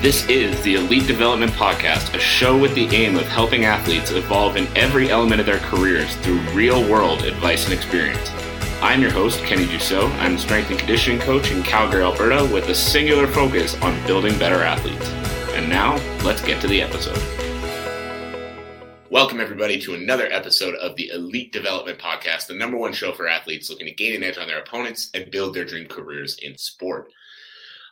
This is the Elite Development Podcast, a show with the aim of helping athletes evolve in every element of their careers through real world advice and experience. I'm your host, Kenny Dussault. I'm a strength and conditioning coach in Calgary, Alberta, with a singular focus on building better athletes. And now, let's get to the episode. Welcome, everybody, to another episode of the Elite Development Podcast, the number one show for athletes looking to gain an edge on their opponents and build their dream careers in sport.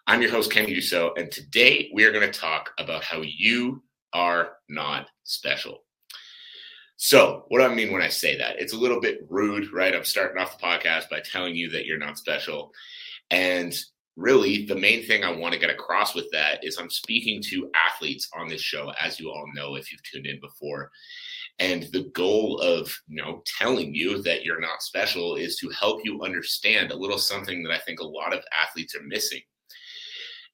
I'm your host, Kenny Dussault, and today we are going to talk about how you are not special. So, what do I mean when I say that? It's a little bit rude, right? I'm starting off the podcast by telling you that you're not special. And really, the main thing I want to get across with that is I'm speaking to athletes on this show, as you all know if you've tuned in before. And the goal of, you know, telling you that you're not special is to help you understand a little something that I think a lot of athletes are missing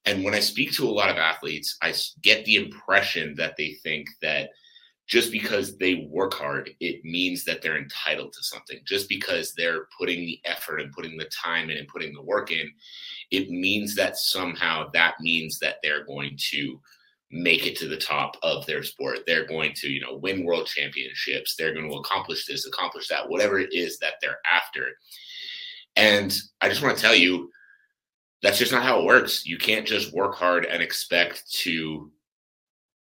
and when I speak to a lot of athletes, I get the impression that they think that just because they work hard, it means that they're entitled to something. Just because they're putting the effort and putting the time in and putting the work in, it means that somehow that means that they're going to make it to the top of their sport. They're going to, you know, win world championships. They're going to accomplish this, accomplish that, whatever it is that they're after. And I just want to tell you, that's just not how it works. You can't just work hard and expect to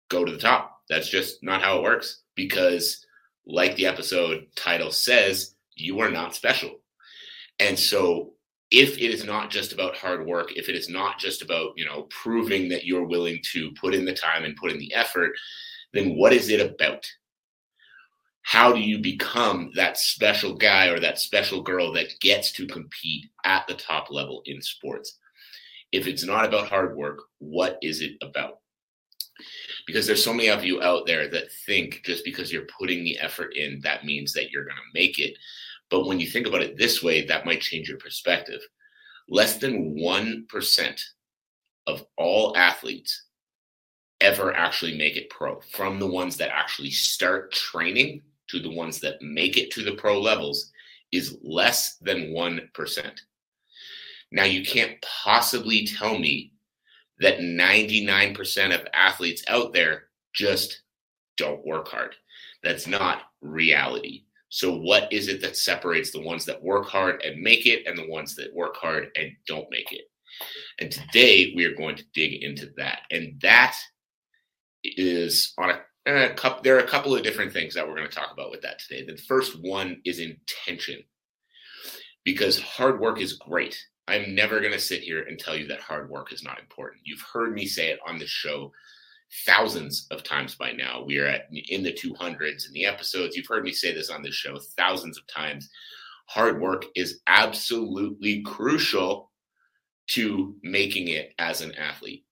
go to the top. That's just not how it works because, like the episode title says, you are not special. And so, if it is not just about hard work, if it is not just about, you know, proving that you're willing to put in the time and put in the effort, then what is it about? How do you become that special guy or that special girl that gets to compete at the top level in sports? If it's not about hard work, what is it about? Because there's so many of you out there that think just because you're putting the effort in, that means that you're going to make it. But when you think about it this way, that might change your perspective. Less than 1% of all athletes ever actually make it pro, from the ones that actually start training to the ones that make it to the pro levels, is less than 1%. Now, you can't possibly tell me that 99% of athletes out there just don't work hard. That's not reality. So, what is it that separates the ones that work hard and make it and the ones that work hard and don't make it? And today we are going to dig into that. And that is on a, eh, a couple, there are a couple of different things that we're going to talk about with that today. The first one is intention because hard work is great. I'm never going to sit here and tell you that hard work is not important. You've heard me say it on this show thousands of times by now. We are at in the 200s in the episodes. You've heard me say this on this show thousands of times. Hard work is absolutely crucial to making it as an athlete.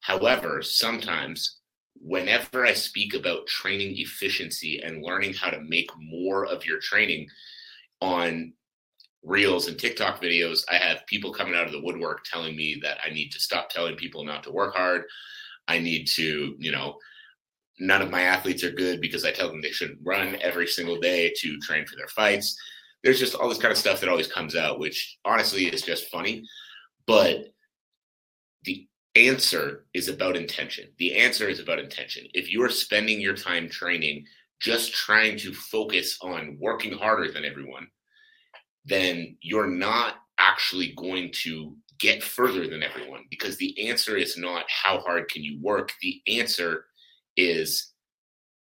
However, sometimes whenever I speak about training efficiency and learning how to make more of your training on reels and TikTok videos, I have people coming out of the woodwork telling me that I need to stop telling people not to work hard. I need to, you know, none of my athletes are good because I tell them they shouldn't run every single day to train for their fights. There's just all this kind of stuff that always comes out, which honestly is just funny. But the answer is about intention. The answer is about intention. If you are spending your time training just trying to focus on working harder than everyone, then you're not actually going to get further than everyone because the answer is not how hard can you work. The answer is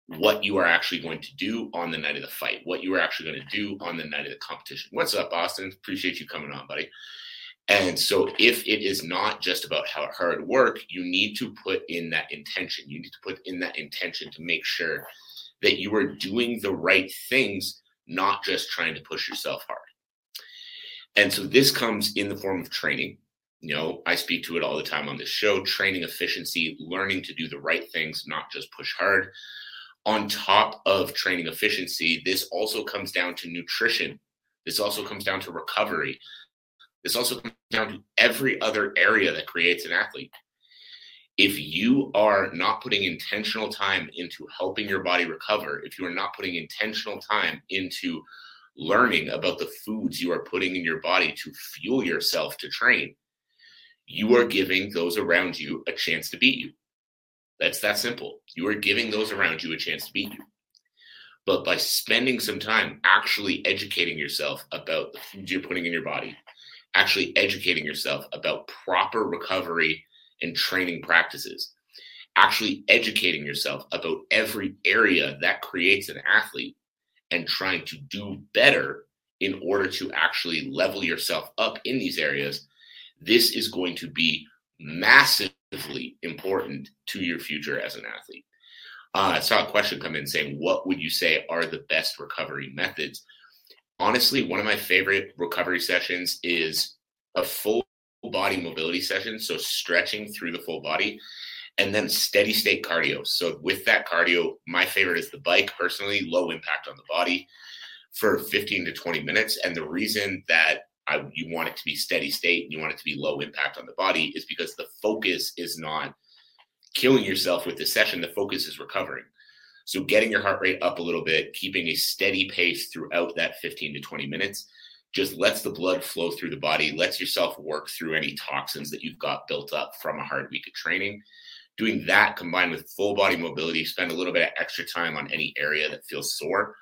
what you are actually going to do on the night of the fight what you are actually going to do on the night of the competition. What's up austin? Appreciate you coming on buddy. And so if it is not just about how hard work you need to put in that intention. You need to put in that intention to make sure that you are doing the right things not just trying to push yourself hard and so this comes in the form of training. You know, I speak to it all the time on this show training efficiency, learning to do the right things, not just push hard. On top of training efficiency, this also comes down to nutrition. This also comes down to recovery. This also comes down to every other area that creates an athlete. If you are not putting intentional time into helping your body recover, if you are not putting intentional time into learning about the foods you are putting in your body to fuel yourself to train, you are giving those around you a chance to beat you. That's that simple. You are giving those around you a chance to beat you. But by spending some time actually educating yourself about the foods you're putting in your body, actually educating yourself about proper recovery and training practices, actually educating yourself about every area that creates an athlete and trying to do better in order to actually level yourself up in these areas, this is going to be massively important to your future as an athlete. Uh, I saw a question come in saying, What would you say are the best recovery methods? Honestly, one of my favorite recovery sessions is a full body mobility session. So, stretching through the full body and then steady state cardio. So, with that cardio, my favorite is the bike, personally, low impact on the body for 15 to 20 minutes. And the reason that I, you want it to be steady state and you want it to be low impact on the body is because the focus is not killing yourself with the session. The focus is recovering. So getting your heart rate up a little bit, keeping a steady pace throughout that 15 to 20 minutes just lets the blood flow through the body, lets yourself work through any toxins that you've got built up from a hard week of training. Doing that combined with full body mobility, spend a little bit of extra time on any area that feels sore,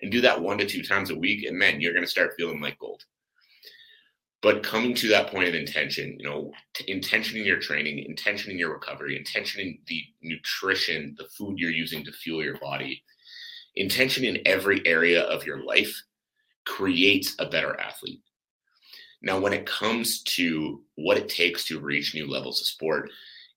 and do that one to two times a week. And man, you're going to start feeling like gold but coming to that point of intention you know intention in your training intention in your recovery intention in the nutrition the food you're using to fuel your body intention in every area of your life creates a better athlete now when it comes to what it takes to reach new levels of sport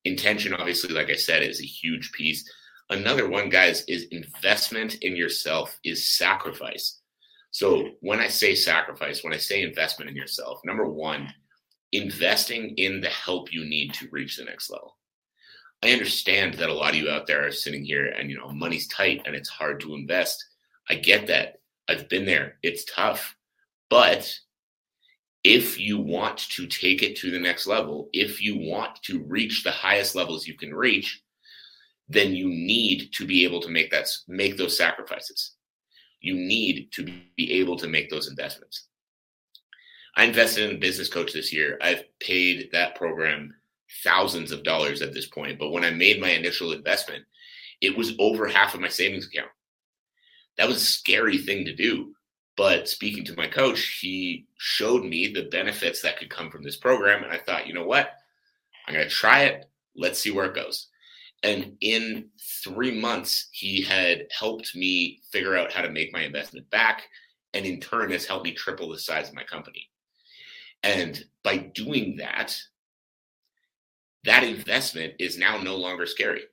intention obviously like i said is a huge piece another one guys is investment in yourself is sacrifice so when I say sacrifice, when I say investment in yourself, number one, investing in the help you need to reach the next level. I understand that a lot of you out there are sitting here and you know money's tight and it's hard to invest. I get that. I've been there. It's tough. But if you want to take it to the next level, if you want to reach the highest levels you can reach, then you need to be able to make that make those sacrifices you need to be able to make those investments. I invested in a business coach this year. I've paid that program thousands of dollars at this point. But when I made my initial investment, it was over half of my savings account. That was a scary thing to do. But speaking to my coach, he showed me the benefits that could come from this program. And I thought, you know what? I'm going to try it. Let's see where it goes. And in three months, he had helped me figure out how to make my investment back. And in turn, has helped me triple the size of my company. And by doing that, that investment is now no longer scary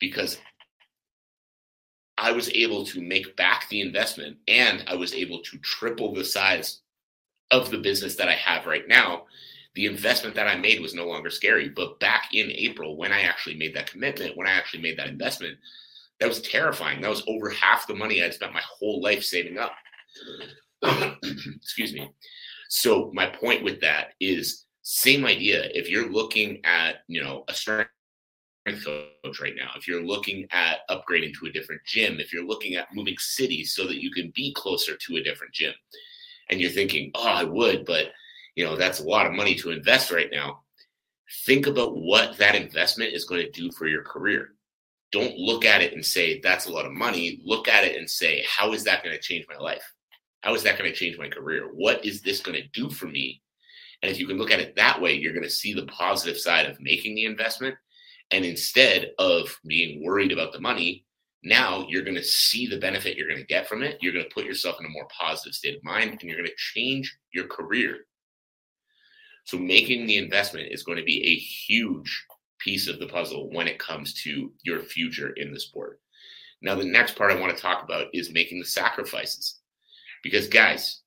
because I was able to make back the investment and I was able to triple the size of the business that I have right now the investment that I made was no longer scary. But back in April, when I actually made that commitment, when I actually made that investment, that was terrifying. That was over half the money I'd spent my whole life saving up. Excuse me. So my point with that is same idea. If you're looking at, you know, a strength coach right now, if you're looking at upgrading to a different gym, if you're looking at moving cities so that you can be closer to a different gym, and you're thinking, oh, I would, but you know that's a lot of money to invest right now think about what that investment is going to do for your career. Don't look at it and say that's a lot of money. Look at it and say how is that going to change my life? How is that going to change my career? What is this going to do for me? And if you can look at it that way you're going to see the positive side of making the investment and instead of being worried about the money now you're going to see the benefit you're going to get from it you're going to put yourself in a more positive state of mind and you're going to change your career so making the investment is going to be a huge piece of the puzzle when it comes to your future in the sport. Now, the next part I want to talk about is making the sacrifices. Because, guys,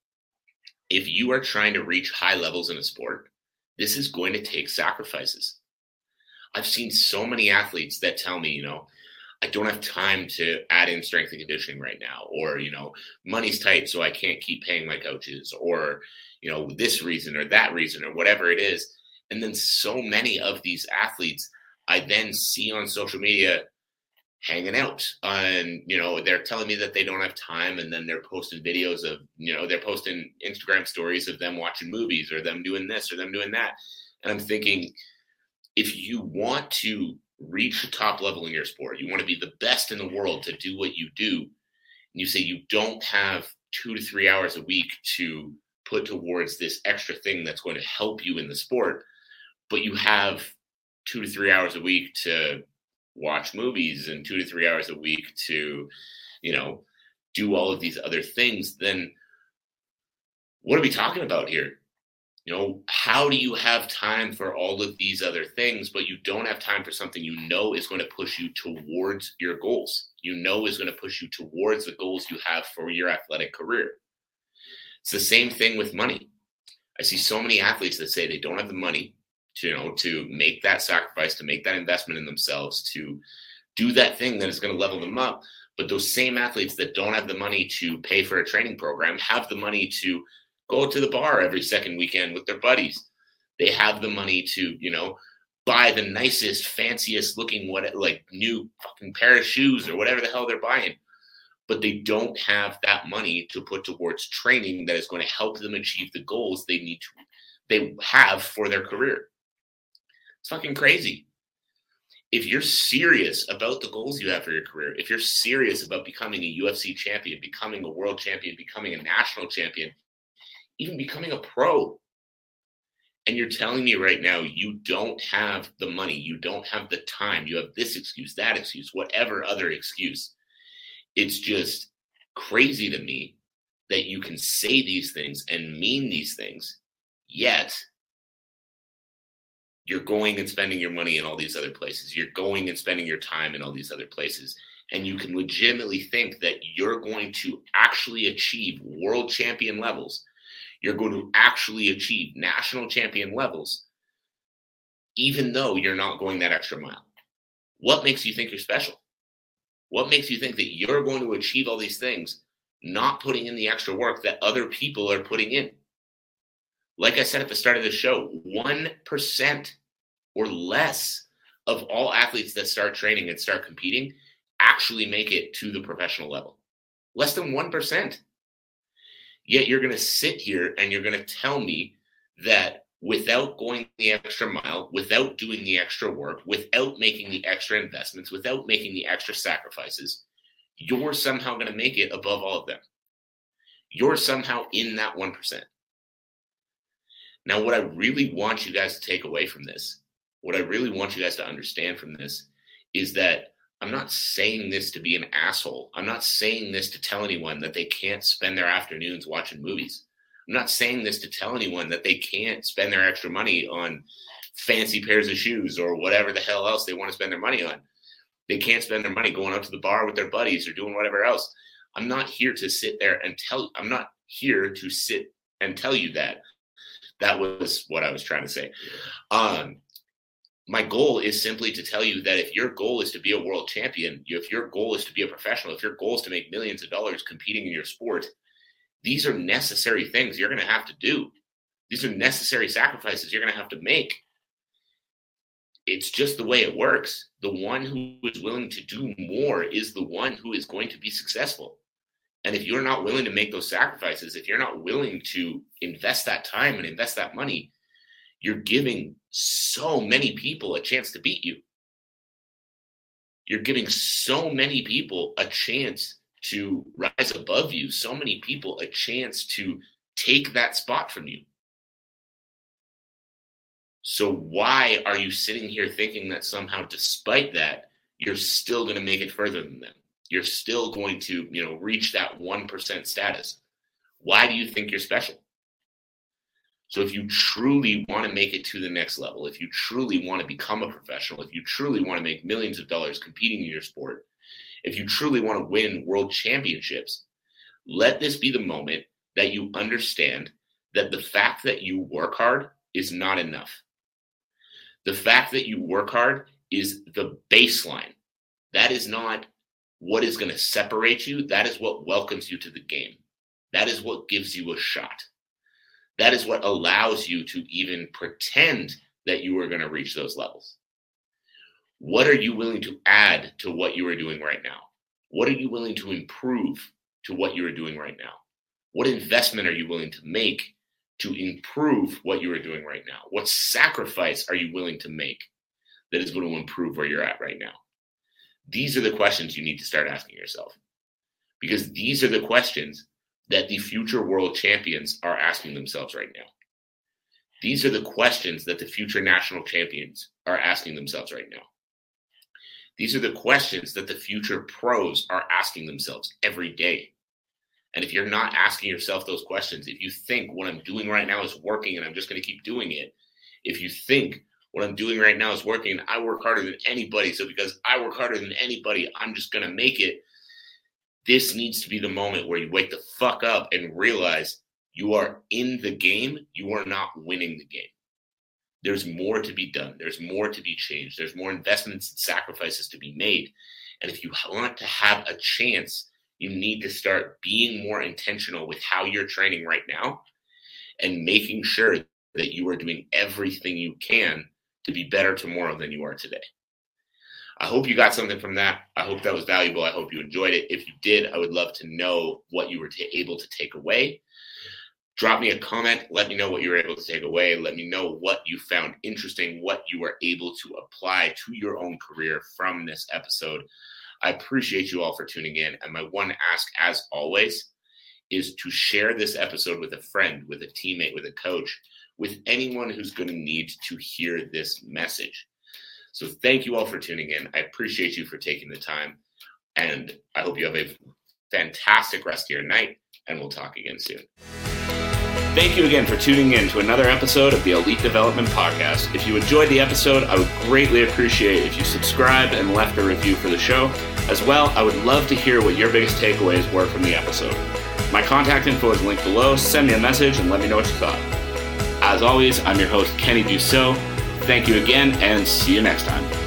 if you are trying to reach high levels in a sport, this is going to take sacrifices. I've seen so many athletes that tell me, you know, I don't have time to add in strength and conditioning right now, or, you know, money's tight, so I can't keep paying my coaches, or, you know, this reason or that reason or whatever it is. And then so many of these athletes I then see on social media hanging out and you know they're telling me that they don't have time and then they're posting videos of you know they're posting instagram stories of them watching movies or them doing this or them doing that And I'm thinking, if you want to reach the top level in your sport, you want to be the best in the world to do what you do, and you say you don't have two to three hours a week to put towards this extra thing that's going to help you in the sport, but you have two to three hours a week to watch movies and two to three hours a week to, you know, do all of these other things, then what are we talking about here? You know, how do you have time for all of these other things, but you don't have time for something you know is going to push you towards your goals? You know is going to push you towards the goals you have for your athletic career. It's the same thing with money. I see so many athletes that say they don't have the money to, you know, to make that sacrifice, to make that investment in themselves, to do that thing that is going to level them up. But those same athletes that don't have the money to pay for a training program have the money to go to the bar every second weekend with their buddies. They have the money to, you know, buy the nicest, fanciest looking what like new fucking pair of shoes or whatever the hell they're buying. But they don't have that money to put towards training that is going to help them achieve the goals they need to they have for their career. It's fucking crazy. If you're serious about the goals you have for your career, if you're serious about becoming a UFC champion, becoming a world champion, becoming a national champion, even becoming a pro. And you're telling me right now you don't have the money, you don't have the time, you have this excuse, that excuse, whatever other excuse. It's just crazy to me that you can say these things and mean these things, yet you're going and spending your money in all these other places. You're going and spending your time in all these other places. And you can legitimately think that you're going to actually achieve world champion levels you're going to actually achieve national champion levels, even though you're not going that extra mile. What makes you think you're special? What makes you think that you're going to achieve all these things, not putting in the extra work that other people are putting in? Like I said at the start of the show, 1% or less of all athletes that start training and start competing actually make it to the professional level. Less than 1%. Yet you're going to sit here and you're going to tell me that without going the extra mile, without doing the extra work, without making the extra investments, without making the extra sacrifices, you're somehow going to make it above all of them. You're somehow in that 1%. Now, what I really want you guys to take away from this, what I really want you guys to understand from this, is that I'm not saying this to be an asshole. I'm not saying this to tell anyone that they can't spend their afternoons watching movies. I'm not saying this to tell anyone that they can't spend their extra money on fancy pairs of shoes or whatever the hell else they want to spend their money on. They can't spend their money going out to the bar with their buddies or doing whatever else. I'm not here to sit there and tell I'm not here to sit and tell you that. That was what I was trying to say. Um, my goal is simply to tell you that if your goal is to be a world champion, if your goal is to be a professional, if your goal is to make millions of dollars competing in your sport, these are necessary things you're going to have to do. These are necessary sacrifices you're going to have to make. It's just the way it works. The one who is willing to do more is the one who is going to be successful. And if you're not willing to make those sacrifices, if you're not willing to invest that time and invest that money, you're giving so many people a chance to beat you. You're giving so many people a chance to rise above you, so many people a chance to take that spot from you. So, why are you sitting here thinking that somehow, despite that, you're still going to make it further than them? You're still going to, you know, reach that 1% status. Why do you think you're special? So if you truly want to make it to the next level, if you truly want to become a professional, if you truly want to make millions of dollars competing in your sport, if you truly want to win world championships, let this be the moment that you understand that the fact that you work hard is not enough. The fact that you work hard is the baseline. That is not what is going to separate you. That is what welcomes you to the game. That is what gives you a shot. That is what allows you to even pretend that you are going to reach those levels. What are you willing to add to what you are doing right now? What are you willing to improve to what you are doing right now? What investment are you willing to make to improve what you are doing right now? What sacrifice are you willing to make that is going to improve where you're at right now? These are the questions you need to start asking yourself because these are the questions that the future world champions are asking themselves right now. These are the questions that the future national champions are asking themselves right now. These are the questions that the future pros are asking themselves every day. And if you're not asking yourself those questions, if you think what I'm doing right now is working and I'm just going to keep doing it, if you think what I'm doing right now is working, I work harder than anybody. So because I work harder than anybody, I'm just going to make it. This needs to be the moment where you wake the fuck up and realize you are in the game, you are not winning the game. There's more to be done. There's more to be changed. There's more investments and sacrifices to be made. And if you want to have a chance, you need to start being more intentional with how you're training right now and making sure that you are doing everything you can to be better tomorrow than you are today. I hope you got something from that. I hope that was valuable. I hope you enjoyed it. If you did, I would love to know what you were t- able to take away drop me a comment. Let me know what you were able to take away. Let me know what you found interesting, what you were able to apply to your own career from this episode. I appreciate you all for tuning in. And my one ask, as always, is to share this episode with a friend, with a teammate, with a coach, with anyone who's going to need to hear this message. So thank you all for tuning in. I appreciate you for taking the time. And I hope you have a fantastic rest of your night. And we'll talk again soon. Thank you again for tuning in to another episode of the Elite Development Podcast. If you enjoyed the episode, I would greatly appreciate if you subscribed and left a review for the show. As well, I would love to hear what your biggest takeaways were from the episode. My contact info is linked below. Send me a message and let me know what you thought. As always, I'm your host, Kenny Dussault. Thank you again, and see you next time.